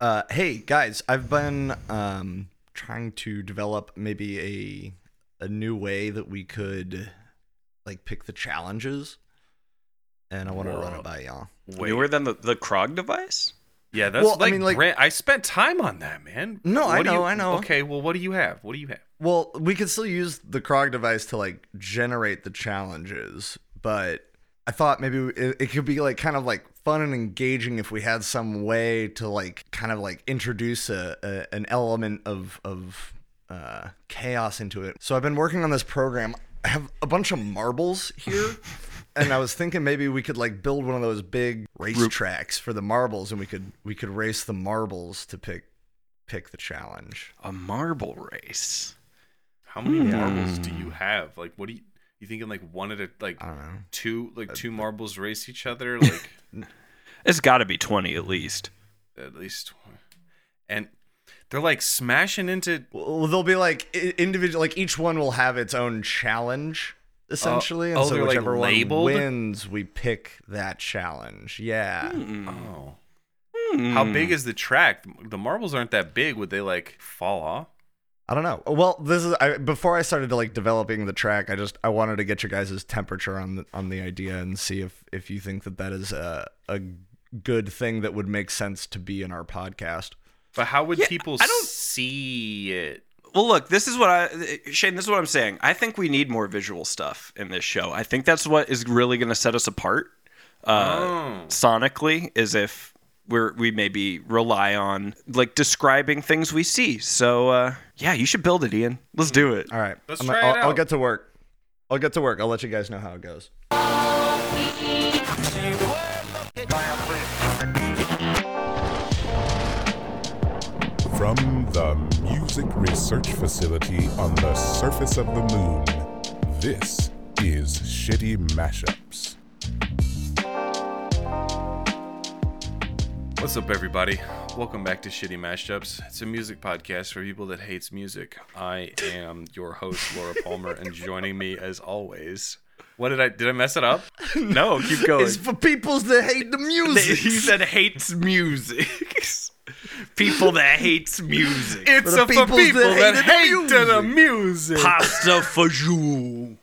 Uh, hey guys, I've been um, trying to develop maybe a a new way that we could like pick the challenges, and I want to run it by y'all. Wait. Newer than the, the Krog device? Yeah, that's Well, I like, mean, like- brand- I spent time on that, man. No, I What do know, you- I know. Okay, well, what do you have? What do you have? Well, we could still use the Krog device to like generate the challenges, but I thought maybe it, it could be like kind of like fun and engaging if we had some way to like kind of like introduce a, a an element of of uh, chaos into it. So I've been working on this program. I have a bunch of marbles here. And I was thinking maybe we could like build one of those big race tracks for the marbles, and we could we could race the marbles to pick pick the challenge. A marble race. How many Hmm. marbles do you have? Like, what do you you thinking? Like one at a like I don't know. two like two marbles race each other? Like It's got to be 20 at least. at least, and they're like smashing into. Well, they'll be like i- individual. Like each one will have its own challenge, essentially, oh, and so they're, like, whichever one labeled? wins, we pick that challenge. Yeah. Oh, how Hmm. big is the track? The marbles aren't that big. Would they like fall off? I don't know. Well, this is I, before I started to like developing the track. I just I wanted to get your guys' temperature on the on the idea and see if if you think that that is a a good thing that would make sense to be in our podcast. But how would Yeah, people I don't- see it? Well, look, this is what I, Shane, this is what I'm saying. I think we need more visual stuff in this show. I think that's what is really going to set us apart uh, Oh. sonically, is if we're, we maybe rely on like describing things we see. So, uh, yeah, you should build it, Ian. Let's do it. All right. Let's I'm- try it I'll, I'll get to work. I'll get to work. I'll let you guys know how it goes. From the Music Research Facility on the surface of the moon, this is Shitty Mashups. What's up, everybody? Welcome back to Shitty Mashups. It's a music podcast for people that hates music. I am your host, Laura Palmer, and joining me, as always, what did I did I mess it up? No, keep going. It's for peoples that hate the music. he said hates music. People that hates music. It's the a for people that hate the the music. Pasta fajoule.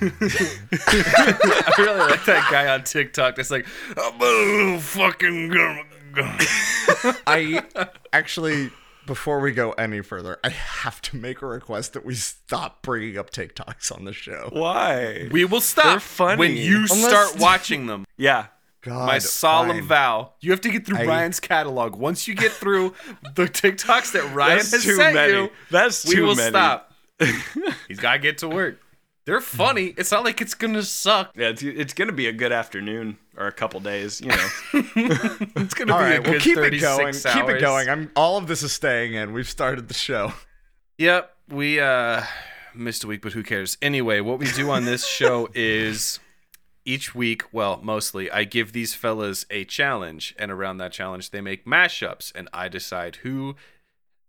I really like that guy on TikTok that's like, I'm a little fucking gum. I actually, before we go any further, I have to make a request that we stop bringing up TikToks on the show. Why? We will stop They're funny. when you Unless- start watching them. Yeah. God, My solemn fine. vow. You have to get through I- Ryan's catalog. Once you get through the TikToks that Ryan That's has too sent many. you, That's we too will many. stop. He's got to get to work. They're funny. It's not like it's gonna suck. Yeah, it's, it's gonna be a good afternoon or a couple days, you know. It's gonna All be a right, good well, keep it 36 going. hours. Keep it going. I'm all of this is staying in. We've started the show. Yep, we uh missed a week, but who cares? Anyway, what we do on this show is each week, well, mostly, I give these fellas a challenge, and around that challenge, they make mashups, and I decide who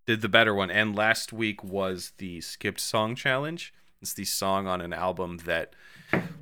did the better one. And last week was the skipped song challenge. It's the song on an album that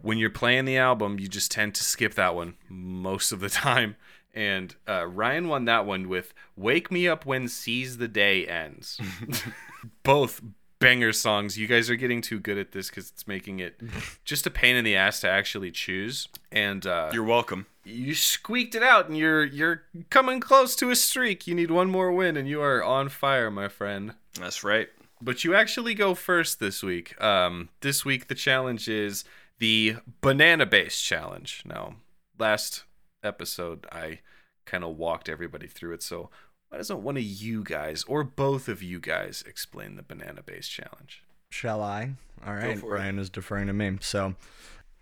when you're playing the album, you just tend to skip that one most of the time. And uh, Ryan won that one with "Wake Me Up When Seize the Day Ends." Both banger songs. You guys are getting too good at this because it's making it just a pain in the ass to actually choose. And uh, You're welcome. you squeaked it out, and you're you're coming close to a streak. You need one more win, and you are on fire, my friend. That's right. But you actually go first this week. Um, this week the challenge is the banana bass challenge. Now, last episode I kind of walked everybody through it. So why doesn't one of you guys or both of you guys explain the banana bass challenge? Shall I? All right. for it. Ryan is deferring to me. So,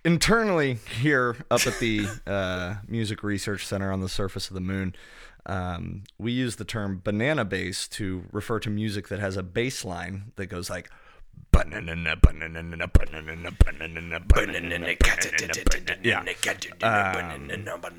internally here up at the uh, Music Research Center on the surface of the moon, um, we use the term banana bass to refer to music that has a bass line that goes like. "Banana, banana, banana, banana, banana, banana, banana." Yeah. Um,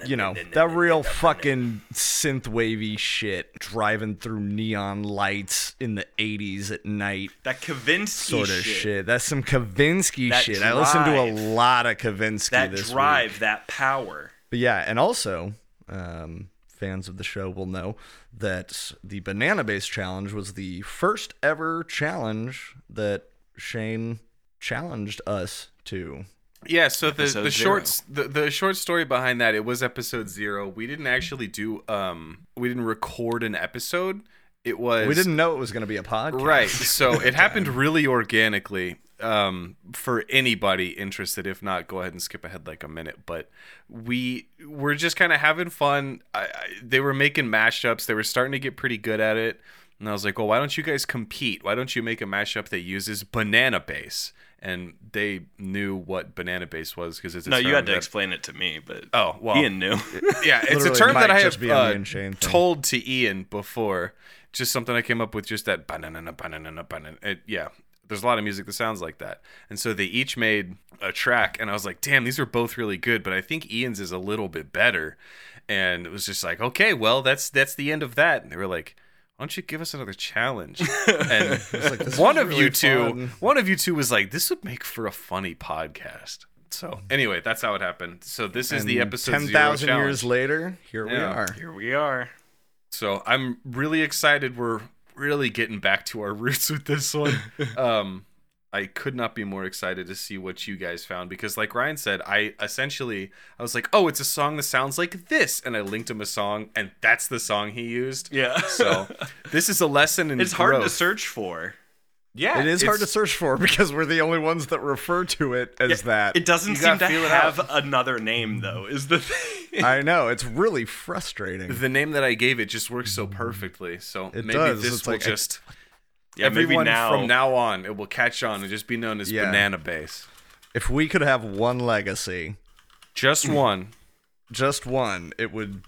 you know, that real fucking synth wavy shit driving through neon lights in the 80s at night That Kavinsky sort of shit. That's some Kavinsky That shit. I listened to a lot of Kavinsky That this drive, week. that power. But yeah, and also um, fans of the show will know that the banana bass challenge was the first ever challenge that Shane challenged us to. Yeah, so the Episode the zero. shorts the, the short story behind that it was episode zero. We didn't actually do um we didn't record an episode. It was We didn't know it was going to be a podcast. right. So it happened really organically. Um, for anybody interested, if not, go ahead and skip ahead like a minute. But we were just kind of having fun. I, I, they were making mashups. They were starting to get pretty good at it. And I was like, well, why don't you guys compete? Why don't you make a mashup that uses banana bass? And they knew what banana bass was because it's a No, you had to that- explain it to me, but Oh well, Ian knew. yeah, it's a term that I just have be uh, me and Shane thing. told to Ian before. Just something I came up with. Just that banana, banana, banana. It, yeah, there's a lot of music that sounds like that. And so they each made a track, and I was like, damn, these are both really good, but I think Ian's is a little bit better. And it was just like, okay, well, that's that's the end of that. And they were like. Why don't you give us another challenge? And "This one is of you two, fun." one of you two was like, "This would make for a funny podcast." So anyway, that's how it happened. So this is the episode 10,000 years later, here we are. Here we are. So I'm really excited. We're really getting back to our roots with this one. um, I could not be more excited to see what you guys found because, like Ryan said, I essentially I was like, "Oh, it's a song that sounds like this," and I linked him a song, and that's the song he used. Yeah. So this is a lesson in it's hard to search for. Yeah, It is hard to search for because we're the only ones that refer to it as that. It doesn't You seem gotta feel have out. another name though. Is the thing? I know it's really frustrating. The name that I gave it just works so perfectly. So It maybe does. this It's will like- just Yeah, maybe now. from now on it will catch on and just be known as Yeah. Banana Bass. If we could have one legacy, Just one. just one, it would.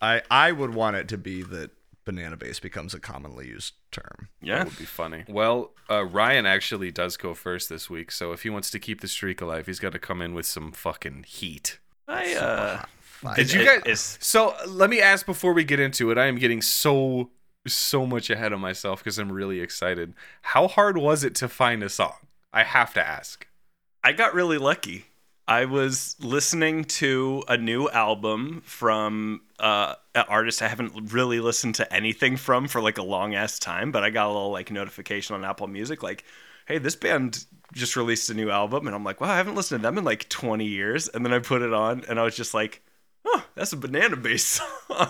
I I would want it to be that banana bass becomes a commonly used term. yeah. That would be funny. Well, uh, Ryan actually does go first this week, so if he wants to keep the streak alive, he's got to come in with some fucking heat. I uh. Did you guys? it's- So let me ask before we get into it. I am getting so so much ahead of myself because I'm really excited. How hard was it to find a song? I have to ask. I got really lucky. I was listening to a new album from uh, an artist I haven't really listened to anything from for like a long ass time, but I got a little like notification on Apple Music like, hey, this band just released a new album. And I'm like, wow, I haven't listened to them in like 20 years. And then I put it on and I was just like, oh, that's a banana based song.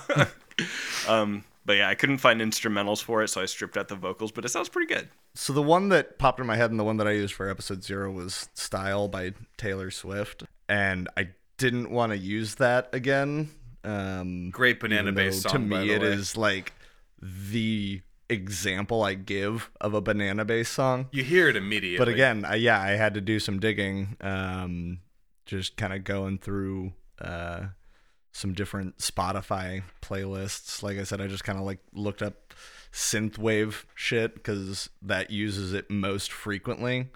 um, but yeah, I couldn't find instrumentals for it, so I stripped out the vocals, but it sounds pretty good. So the one that popped in my head and the one that I used for episode zero was "Style" by Taylor Swift, and I didn't want to use that again. Um, Great banana even though based song. To by me, the it way. is like the example I give of a banana based song. You hear it immediately. But again, I, yeah, I had to do some digging. Um, just kind of going through uh, some different Spotify playlists. Like I said, I just kind of like looked up synthwave shit because that uses it most frequently.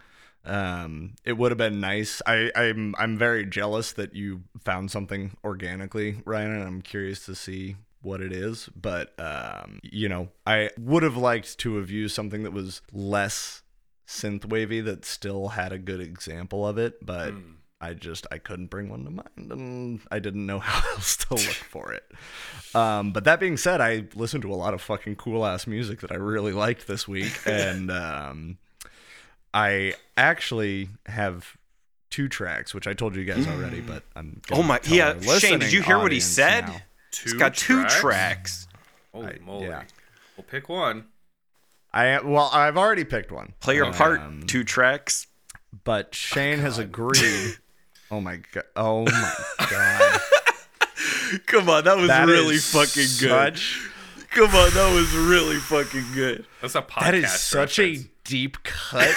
Um, it would have been nice. I, I'm I'm very jealous that you found something organically, Ryan, and I'm curious to see what it is. But um, you know, I would have liked to have used something that was less synth wavy that still had a good example of it, but Hmm. I just I couldn't bring one to mind, and I didn't know how else to look for it. Um, but that being said, I listened to a lot of fucking cool ass music that I really liked this week, and um, I actually have two tracks, which I told you guys already, but I'm Oh my, tell yeah, our Shane, did you hear what he said? now. It's got two tracks. Holy I- moly. yeah. Well, pick one. I well, I've already picked one. Play your part, Um, two tracks. but Shane has agreed. Oh, oh my god! Oh my god! Come on, that was That really is fucking good. Come on, that was really fucking good. That's a podcast. That is such reference. a deep cut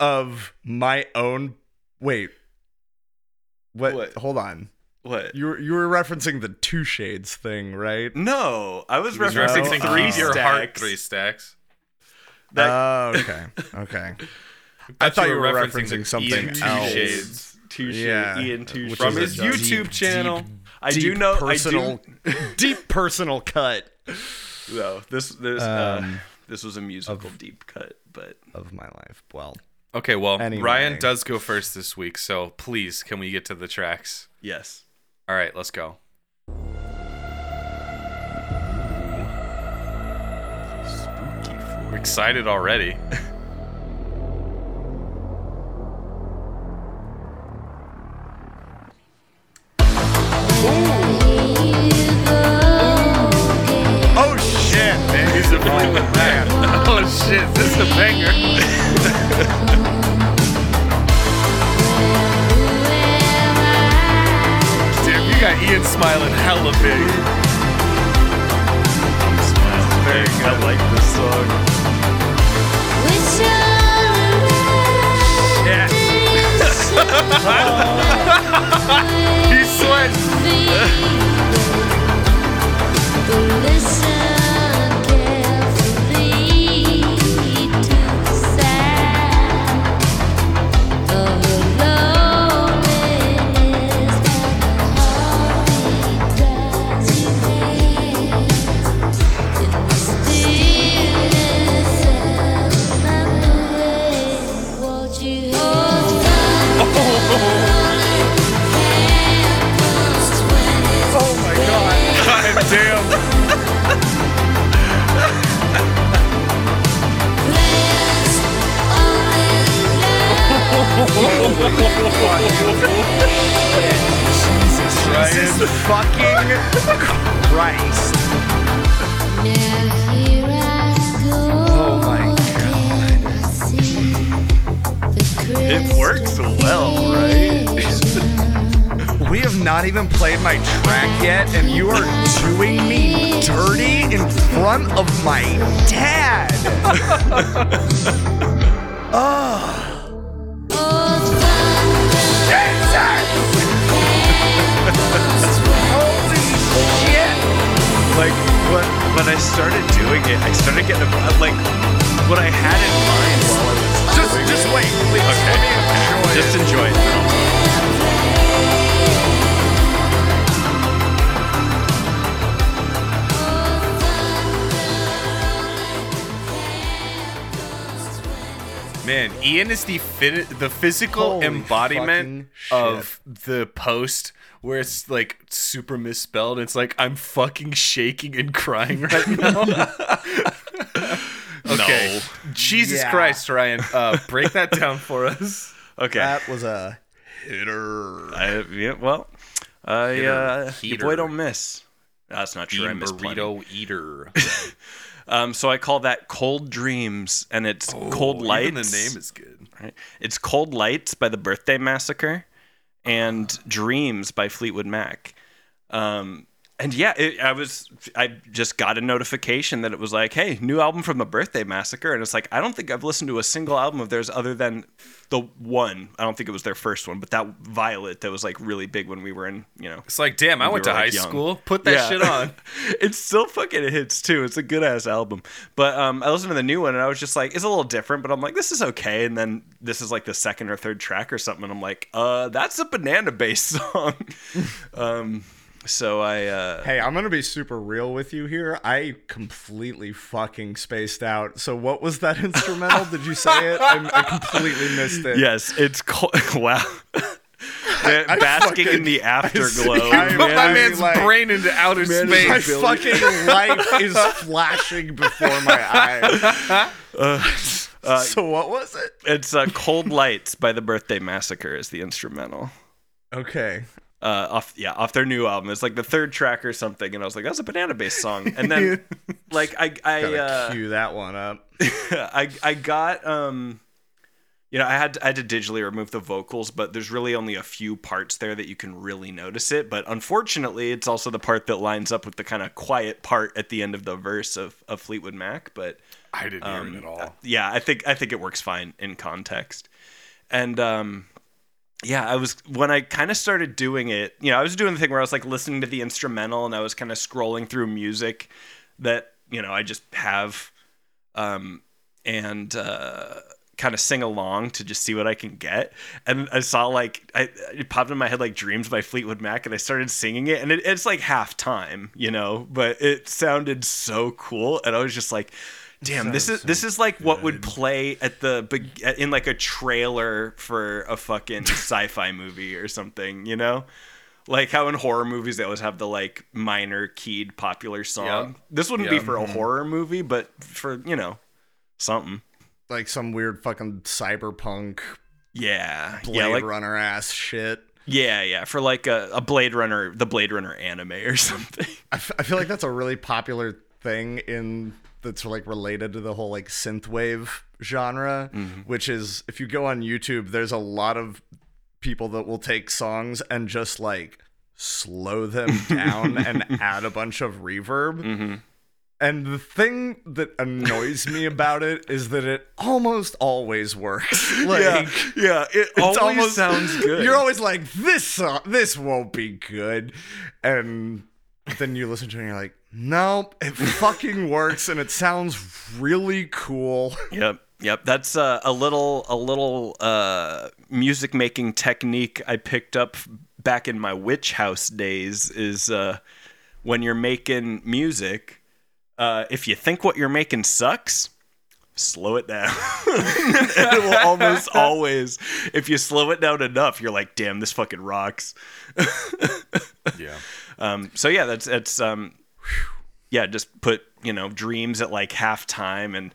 of my own. Wait. What? What? Hold on. What? You were you were referencing the two shades thing, right? No, I was referencing referencing three Keep your stacks. heart three stacks. Oh, that- Oh, okay. Okay. I thought you were referencing something Two else. Shades. Yeah, Ian from his YouTube deep, channel. Deep, I do know personal, I do, deep personal cut. No, this this uh, um, uh, this was a musical of, deep cut, but of my life. Well, okay. Well, anyway. Ryan does go first this week, so please, can we get to the tracks? Yes. All right, let's go. Spooky. Excited already. played my track yet, and you are doing me dirty in front of my dad. Shit! Ah. like when when I started doing it, I started getting like what I had in mind while I was Just, just it. wait, please. Okay. Let me enjoy Just enjoy it. Man, Ian is the fi- the physical Holy embodiment of the post where it's like super misspelled. It's like I'm fucking shaking and crying right now. okay. Jesus Yeah. Christ, Ryan. Uh, break that down for us. Okay. That was a hitter. I, yeah, well, I Hitter, uh, your boy don't miss. That's not true. I Bean miss plenty. eater. Um, so I call that Cold Dreams, and it's Cold Oh, Lights. Even the name is good. Right? It's Cold Lights by the Birthday Massacre and Dreams by Fleetwood Mac. Um, and yeah, it, I was I just got a notification that it was like, hey, new album from the Birthday Massacre, and it's like I don't think I've listened to a single album of theirs other than the one. I don't think it was their first one, but that Violet that was like really big when we were in, you know. It's like, damn, I We went to like, high young. school. Put that Yeah. shit on. it still fucking hits too. It's a good ass album. But um, I listened to the new one and I was just like, it's a little different, but I'm like, this is okay. And then this is like the second or third track or something. And I'm like, uh, that's a banana based song. um, so I, uh, Hey, I'm gonna be super real with you here. I completely fucking spaced out. So, what was that instrumental? Did you say it? I, I completely missed it. yes, it's co- wow. Man, Basking in the afterglow. I- Put man, my man's like- brain into outer Man, space. My fucking life is flashing before my eyes. so, what was it? It's uh, Cold Lights by the Birthday Massacre is the instrumental. Okay. Uh, off yeah off their new album. It's like the third track or something, and I was like, that's a banana based song. And then like I I Gotta uh, cue that one up. I I got um you know I had to, I had to digitally remove the vocals, but there's really only a few parts there that you can really notice it. But unfortunately, it's also the part that lines up with the kind of quiet part at the end of the verse of, of Fleetwood Mac. But I didn't hear it at all. yeah, I think I think it works fine in context. And um yeah, I was when I kind of started doing it, you know, I was doing the thing where I was like listening to the instrumental and I was kind of scrolling through music that, you know, I just have um and uh kind of sing along to just see what I can get. And I saw like I it popped in my head like Dreams by Fleetwood Mac and I started singing it and it, it's like half time, you know, but it sounded so cool and I was just like Damn, this is this is like what would play at the in like a trailer for a fucking sci-fi movie or something, you know? Like how in horror movies they always have the like minor keyed popular song. This wouldn't be for a mm-hmm. horror movie, but for, you know, something. like some weird fucking cyberpunk Yeah, Blade yeah, like Runner ass shit. yeah, yeah, for like a, a Blade Runner, the Blade Runner anime or something. I, f- I feel like that's a really popular thing in that's like related to the whole like synthwave genre, mm-hmm. which is if you go on YouTube, there's a lot of people that will take songs and just like slow them down and add a bunch of reverb. Mm-hmm. And the thing that annoys me about it is that it almost always works. Like, yeah, it it's always sounds good. You're always like, this song, this won't be good, and then you listen to it and you're like, nope, it fucking works, and it sounds really cool. Yep, yep. That's uh, a little a little uh, music making technique I picked up back in my witch house days. Is uh, when you're making music, uh, if you think what you're making sucks. Slow it down. and it will almost always, if you slow it down enough, you're like, damn, this fucking rocks. Yeah. Um, so yeah, that's that's um, yeah, just put you know dreams at like halftime, and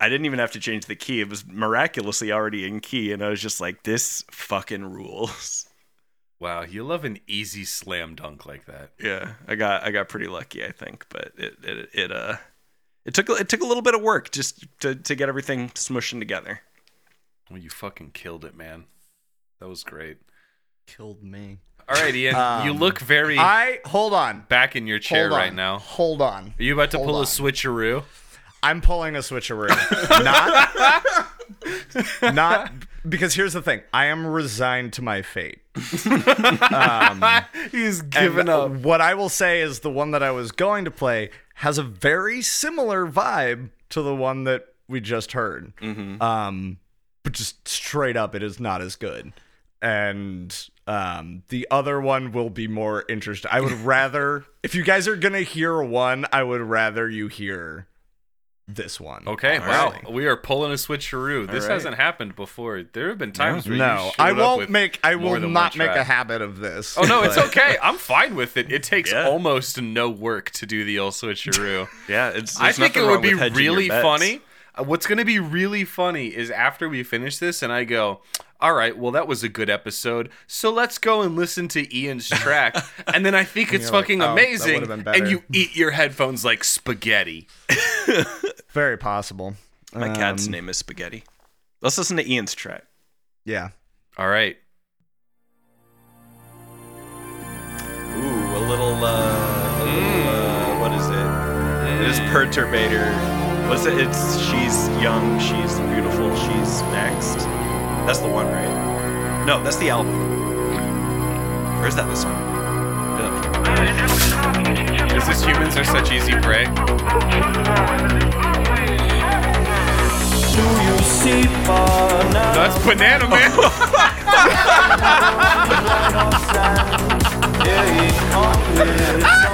I didn't even have to change the key. It was miraculously already in key, and I was just like, this fucking rules. Wow, you love an easy slam dunk like that. Yeah, I got I got pretty lucky, I think, but it it, it uh it took it took a little bit of work just to to get everything smushing together. Well, you fucking killed it, man. That was great. Killed me. All right, Ian, you Um, look very I hold on. back in your chair on. right now. Hold on. Are you about to Hold pull a switcheroo? I'm pulling a switcheroo. not, not because here's the thing. I am resigned to my fate. He's given up. What I will say is the one that I was going to play has a very similar vibe to the one that we just heard. Mm-hmm. Um, but just straight up, it is not as good. And um, the other one will be more interesting. I would rather, if you guys are gonna hear one, I would rather you hear this one. Okay, All wow. We are pulling a switcheroo. This right. hasn't happened before. There have been times where No, I won't with make. I will not one make a habit of this. Oh no, it's okay. I'm fine with it. It takes Yeah. almost no work to do the old switcheroo. Yeah, it's. I think it would be with hedging really bets. funny. What's going to be really funny is after we finish this and I go, all right, well, that was a good episode. So let's go and listen to Ian's track. and then I think it's you're like, fucking "Oh, amazing. would've been better." And you eat your headphones like spaghetti. Very possible. My cat's Um, name is Spaghetti. Let's listen to Ian's track. Yeah. All right. Ooh, a little, uh, a little, uh, what is it? It is Perturbator. What's it? It's She's Young, She's Beautiful, She's Next. That's the one, right? No, that's the album. Or is that the song? Yeah. Is this humans are such easy prey? That's Banana Man.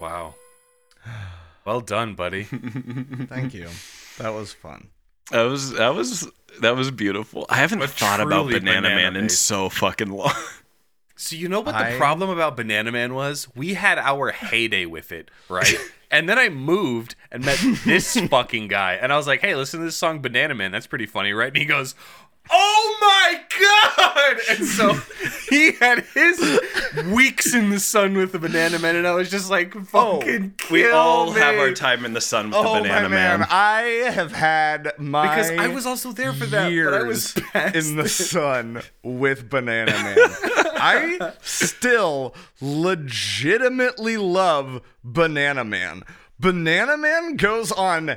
Wow. Well done, buddy. Thank you. That was fun. That was that was that was beautiful. I haven't But thought about truly Banana, Man in so fucking long. So you know what the I- problem about Banana Man was? We had our heyday with it, right? and then I moved and met this fucking guy, and I was like, "Hey, listen to this song, Banana Man. That's pretty funny, right?" And he goes, "Oh my god!" And so he had his weeks in the sun with the Banana Man, and I was just like, oh, "Fucking kill we all me. have our time in the sun with Oh the Banana man. Man. I have had my Because I was also there for that, but I was years in the it. sun with Banana Man. I still legitimately love Banana Man. Banana Man goes on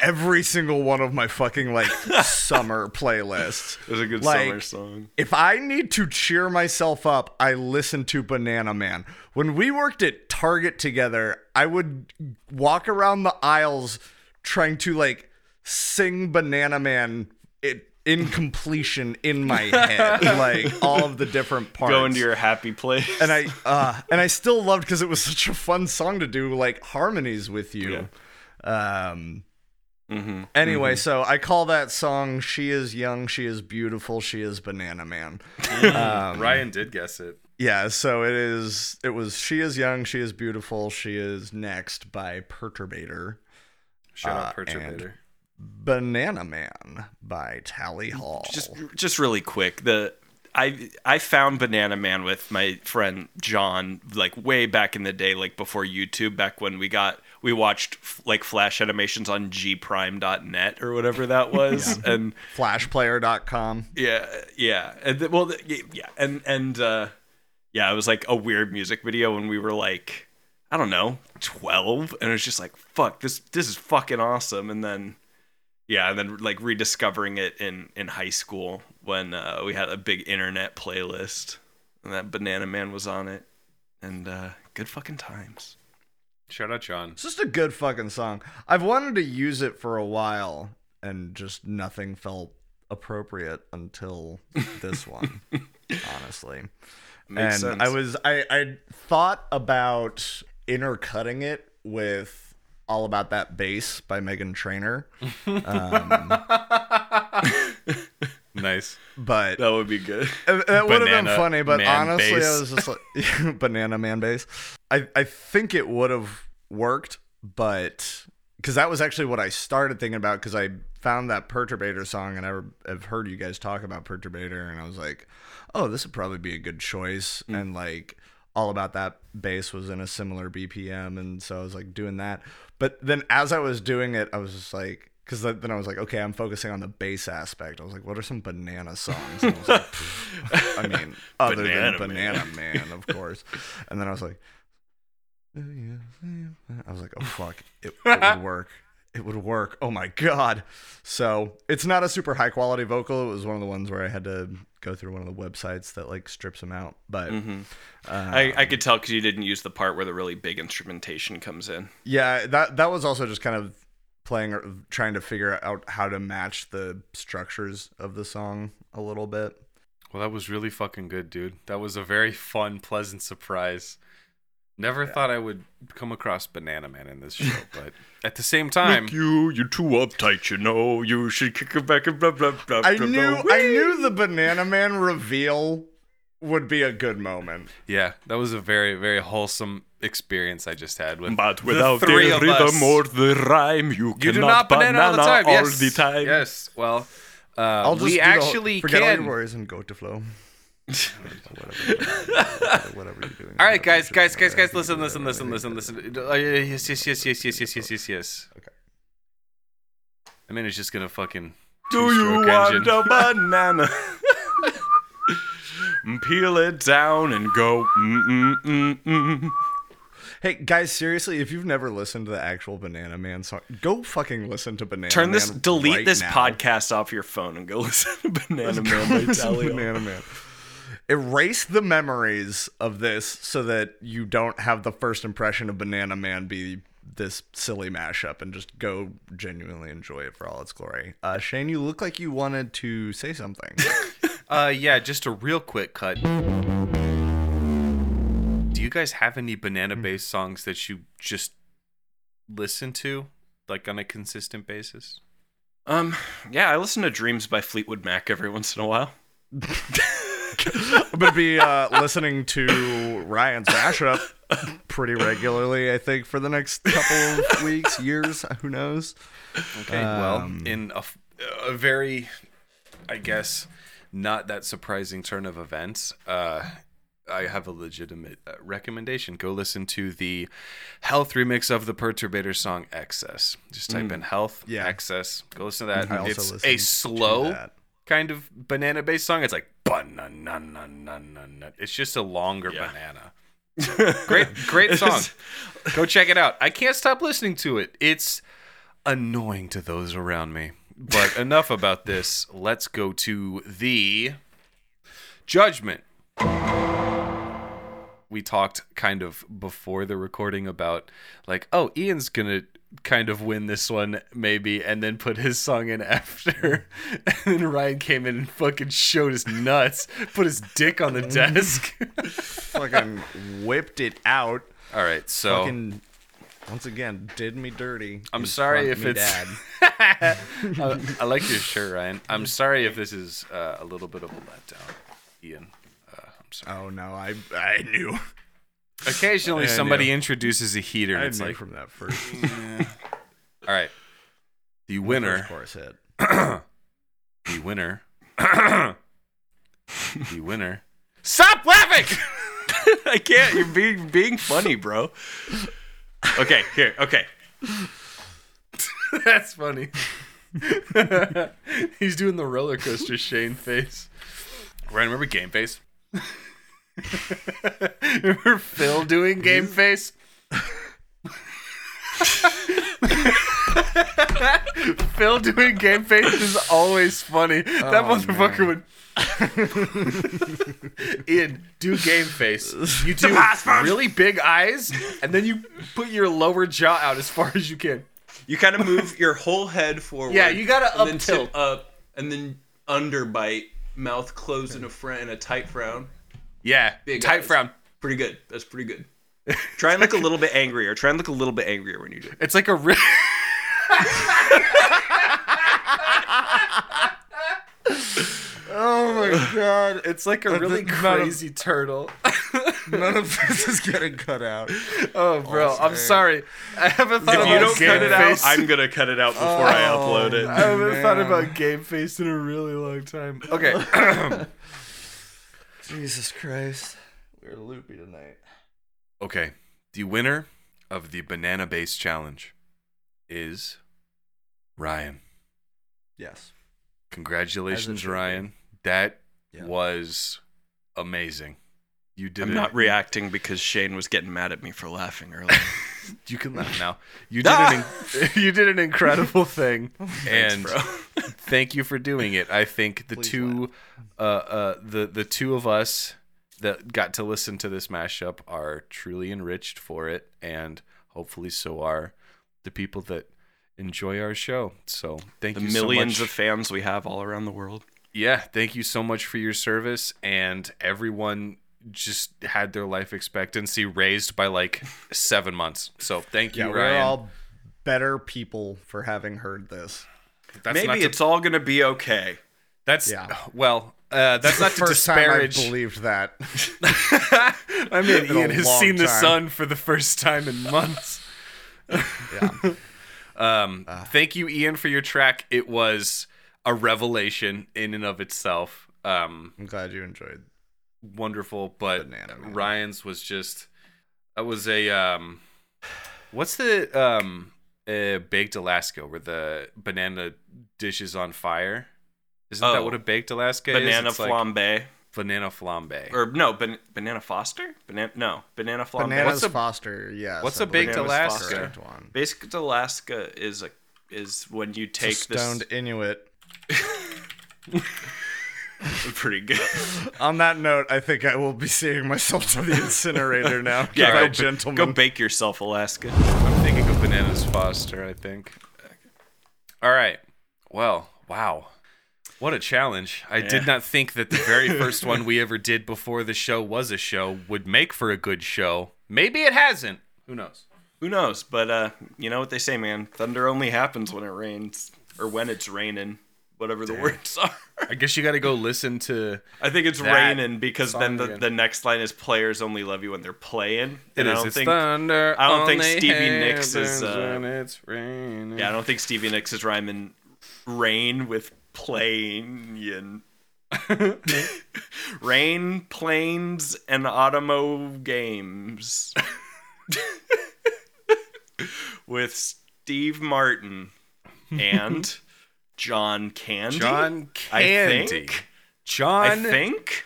every single one of my fucking like summer playlists. It was a good Like, summer song. If I need to cheer myself up, I listen to Banana Man. When we worked at Target together, I would walk around the aisles trying to like sing Banana Man it, in completion in my head, like all of the different parts. Go into your happy place. and I uh, and I still loved because it was such a fun song to do like harmonies with you. Um, hmm Anyway, so I call that song "She Is Young, She Is Beautiful, She Is Banana Man." um, Ryan did guess it. Yeah, so it is. It was "She Is Young, She Is Beautiful, She Is Next" by Perturbator. Shout Uh, out Perturbator. "Banana Man" by Tally Hall. just just really quick the I I found Banana Man with my friend John like way back in the day like before YouTube back when we got we watched f- like flash animations on gprime.net or whatever that was and Flashplayer.com. yeah yeah and th- well th- yeah and and uh yeah it was like a weird music video when we were like I don't know 12 and it was just like fuck this this is fucking awesome and then yeah, and then like rediscovering it in in high school when uh, we had a big internet playlist and that Banana Man was on it, and uh, good fucking times. Shout out John. It's just a good fucking song. I've wanted to use it for a while, and just nothing felt appropriate until this one. honestly, Makes and sense. I was I I thought about intercutting it with "All About That Bass" by Meghan Trainor, um, Nice. but That would be good. It would have been funny, but honestly, bass. I was just like banana man base. I I think it would have worked, but because that was actually what I started thinking about because I found that Perturbator song and I have heard you guys talk about Perturbator and I was like, oh, this would probably be a good choice. Mm. And like all about that bass was in a similar BPM, and so I was like doing that. But then as I was doing it, I was just like. Because then I was like, okay, I'm focusing on the bass aspect. I was like, what are some banana songs? And I was like, I mean, other Banana than Man. Banana Man, of course. And then I was like, I was like, oh fuck, it, it would work. It would work. Oh my god. So it's not a super high quality vocal. It was one of the ones where I had to go through one of the websites that like strips them out. But Mm-hmm. uh, I, I could tell because you didn't use the part where the really big instrumentation comes in. yeah, that that was also just kind of playing or trying to figure out how to match the structures of the song a little bit. Well, that was really fucking good, dude. That was a very fun, pleasant surprise. Never thought I would come across Banana Man in this show, but at the same time, you, you're too uptight, you know. You should kick it back and blah blah blah. I blah, knew blah. I knew the Banana Man reveal would be a good moment. yeah, that was a very, very wholesome experience I just had with But the without the, three of rhythm us. or the rhyme, you, you do cannot not banana, all the time. all yes. the time. Yes. Well, uh, I'll just we do the whole- actually forget all can. your worries and go to flow. whatever, whatever you're doing. All right, guys, guys, guys, guys, listen, listen, listen, listen, listen. Uh, yes, yes, yes, yes, yes, yes, yes, yes, yes. Okay. I mean, it's just gonna fucking. Do you want a banana? Peel it down and go. Hey guys, seriously, if you've never listened to the actual Banana Man song, go fucking listen to Banana Turn Man. this, delete right this now. podcast off your phone and go listen to Banana Man by listen to Tally. Banana Man. Erase the memories of this so that you don't have the first impression of Banana Man be this silly mashup and just go genuinely enjoy it for all its glory. Uh, Shane, you look like you wanted to say something. Uh, yeah, just a real quick cut. Do you guys have any banana-based songs that you just listen to like on a consistent basis? Um, yeah, I listen to Dreams by Fleetwood Mac every once in a while. I'm gonna be uh, listening to Ryan's mashup pretty regularly. I think for the next couple of weeks, years, who knows? Okay, well, in a, a very, I guess, not that surprising turn of events, uh, I have a legitimate uh, recommendation. Go listen to the Health remix of the Perturbator song "Excess." Just type in "Health," Yeah. "Excess." Go listen to that. I also it's a slow kind of banana-based song. It's like "Ba-na-na-na-na-na-na." It's just a longer Yeah. banana. Great, great song. Go check it out. I can't stop listening to it. It's annoying to those around me. But enough about this. Let's go to the judgment. We talked kind of before the recording about like, oh, Ian's gonna kind of win this one maybe, and then put his song in after. And then Ryan came in and fucking showed his nuts, put his dick on the desk. Fucking whipped it out. All right, so Fucking once again did me dirty. I'm sorry if it's- dad. I, I like your shirt, Ryan. I'm sorry if this is uh, a little bit of a letdown, Ian. Uh, I'm sorry. Oh no, I I knew. Occasionally, I somebody knew. introduces a heater, and I it's knew like, from that first, all right, the winner, Of course, hit. the winner, the winner. Stop laughing! I can't. You're being being funny, bro. Okay, here. Okay. That's funny. He's doing the roller coaster Shane face. Ryan, remember Game Face? remember Phil doing Game Face? Phil doing Game Face is always funny. that oh, motherfucker would. Ian, do game face. You do really big eyes, and then you put your lower jaw out as far as you can. You kind of move your whole head forward. Yeah, you gotta and then up tip tilt. up, and then underbite, mouth closed in a fr- in a tight frown. Yeah, Big tight eyes. frown. Pretty good. That's pretty good. Try and look a little bit angrier. Try and look a little bit angrier when you do. it. It's like a real. Oh my god! It's like a really none of- crazy turtle. None of this is getting cut out. Oh, bro, I'm sorry. I haven't thought If about you don't game cut it out, face. I'm gonna cut it out before I oh, upload it. I haven't thought about game face in a really long time. Okay, Jesus Christ, we're loopy tonight. okay. The winner of the banana bass challenge is Ryan. Yes. Congratulations. Ryan. That Yeah. was amazing. You did I'm it. not reacting because Shane was getting mad at me for laughing earlier. You can laugh now. You did an you did an incredible thing, and bro. thank you for doing it. I think the Please two, uh, uh, the the two of us that got to listen to this mashup are truly enriched for it, and hopefully so are the people that enjoy our show. So thank the you millions so of fans we have all around the world. Yeah, thank you so much for your service, and everyone just had their life expectancy raised by like seven months. So thank you, Yeah, we're all better people for having heard this. That's not Maybe to- it's all gonna be okay. That's Yeah. well, uh, that's not to First disparage. time I believed that. I mean, Ian has long seen the sun for the first time in months. yeah. Um, Ah. thank you, Ian, for your track. It was a revelation in and of itself. Um, I'm glad you enjoyed. wonderful, but Banana Man. Ryan's was just. That was a um, what's the um, uh, baked Alaska where the banana dish is on fire? Isn't that Oh. what a baked Alaska is? Banana It's like flambe. banana flambe. Or no, ban- banana Foster? Banana no, banana flambe. Bananas What's a- Foster, yeah. what's a baked believe Bananas that's the Alaska? correct One. Alaska is a is when you take It's a stoned this Inuit. pretty good. On that note, I think I will be seeing myself to the incinerator now. Yeah, Goodbye, go, gentlemen. go bake yourself, Alaska. I'm thinking of Bananas Foster, I think. All right. Well, wow. What a challenge. I Yeah. did not think that the very first one we ever did before the show was a show would make for a good show. Maybe it hasn't. Who knows? Who knows? But uh, you know what they say, man. Thunder only happens when it rains, or when it's raining, whatever the words are. I guess you got to go listen to. I think it's raining because then the, again. the next line is players only love you when they're playing. It And I don't It's think thunder. I don't think Stevie Nicks is, uh, it's raining. yeah, I don't think Stevie Nicks is rhyming rain with plane. rain, planes, and automo games. with Steve Martin and John Candy. John Candy. I Candy. think. John. I think.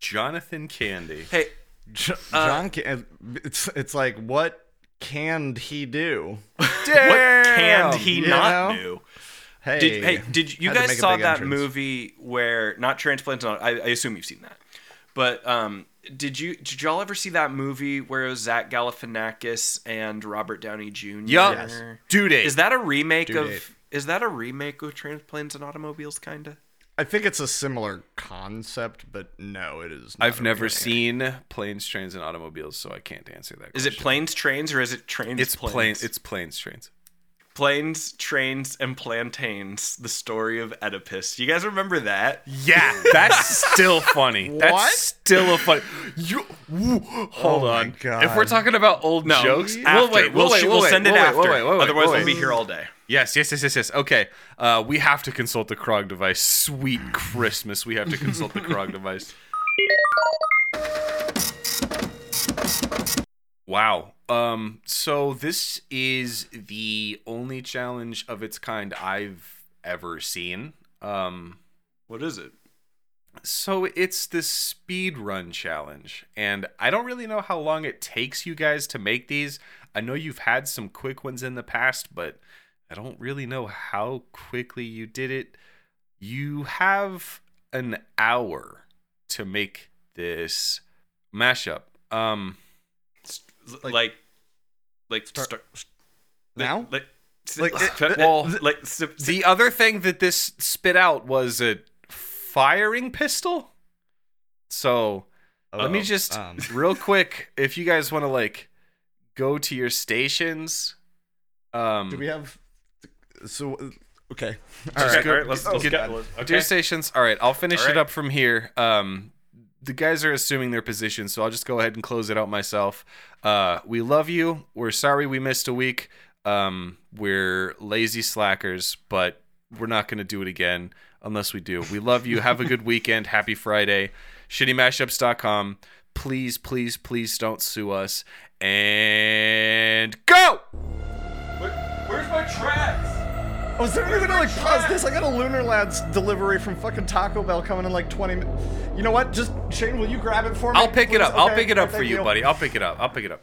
Jonathan Candy. Hey, Jo- John, can, it's it's like what can he do? what can he you not know? do? Hey, Did, hey, did you guys saw that entrance. movie where not transplant? I, I assume you've seen that, but um, did you did y'all ever see that movie where it was Zach Galifianakis and Robert Downey Jr. Yup. Yes. Due date. Is that a remake Due of? date. Is that a remake of Transplants and Automobiles? Kinda. I think it's a similar concept, but no, it is. Not I've never remake. seen planes, trains, and automobiles, so I can't answer that. Is it planes, trains, or is it trains? It's planes? planes. It's planes, trains. Planes, trains, and plantains. The story of Oedipus. You guys remember that? Yeah, that's still funny. What? That's still a funny. You, woo, hold Oh on. God. If we're talking about old No, jokes, after. we'll wait. We'll, We'll, wait. We'll, we'll wait, send it we'll wait, after. we'll wait, wait, Otherwise, we'll we'll be here all day. Yes, yes, yes, yes, yes. Okay. Uh, we have to consult the Krog device. Sweet Christmas. We have to consult the Krog device. Wow. Um, so this is the only challenge of its kind I've ever seen. Um, What is it? so it's the speed run challenge, and I don't really know how long it takes you guys to make these. I know you've had some quick ones in the past, but I don't really know how quickly you did it. You have an hour to make this mashup. Um, Like, like, like Start- start, now. like, Like, like, it- well, like, s- s- the other thing that this spit out was a firing pistol. So let me Oh, just um, real quick, if you guys want to like go to your stations. Um, Do we have? So okay. All right. go- all right, let's, Oh, let's get- get, to okay. your stations. All right, I'll finish All it up from here. Um, the guys are assuming their position, so I'll just go ahead and close it out myself. Uh, we love you. We're sorry we missed a week. Um, we're lazy slackers, but we're not going to do it again unless we do. We love you. Have a good weekend. Happy Friday. ShittyMashups.com. Please, please, please don't sue us. And go! Where's my tracks? Oh, is there anything to like pause this? I got a Lunar Lads delivery from fucking Taco Bell coming in like 20 minutes. You know what? Just Shane, will you grab it for me? I'll pick it please? up. I'll pick it up Oh, for thank you, buddy. I'll pick it up. I'll pick it up.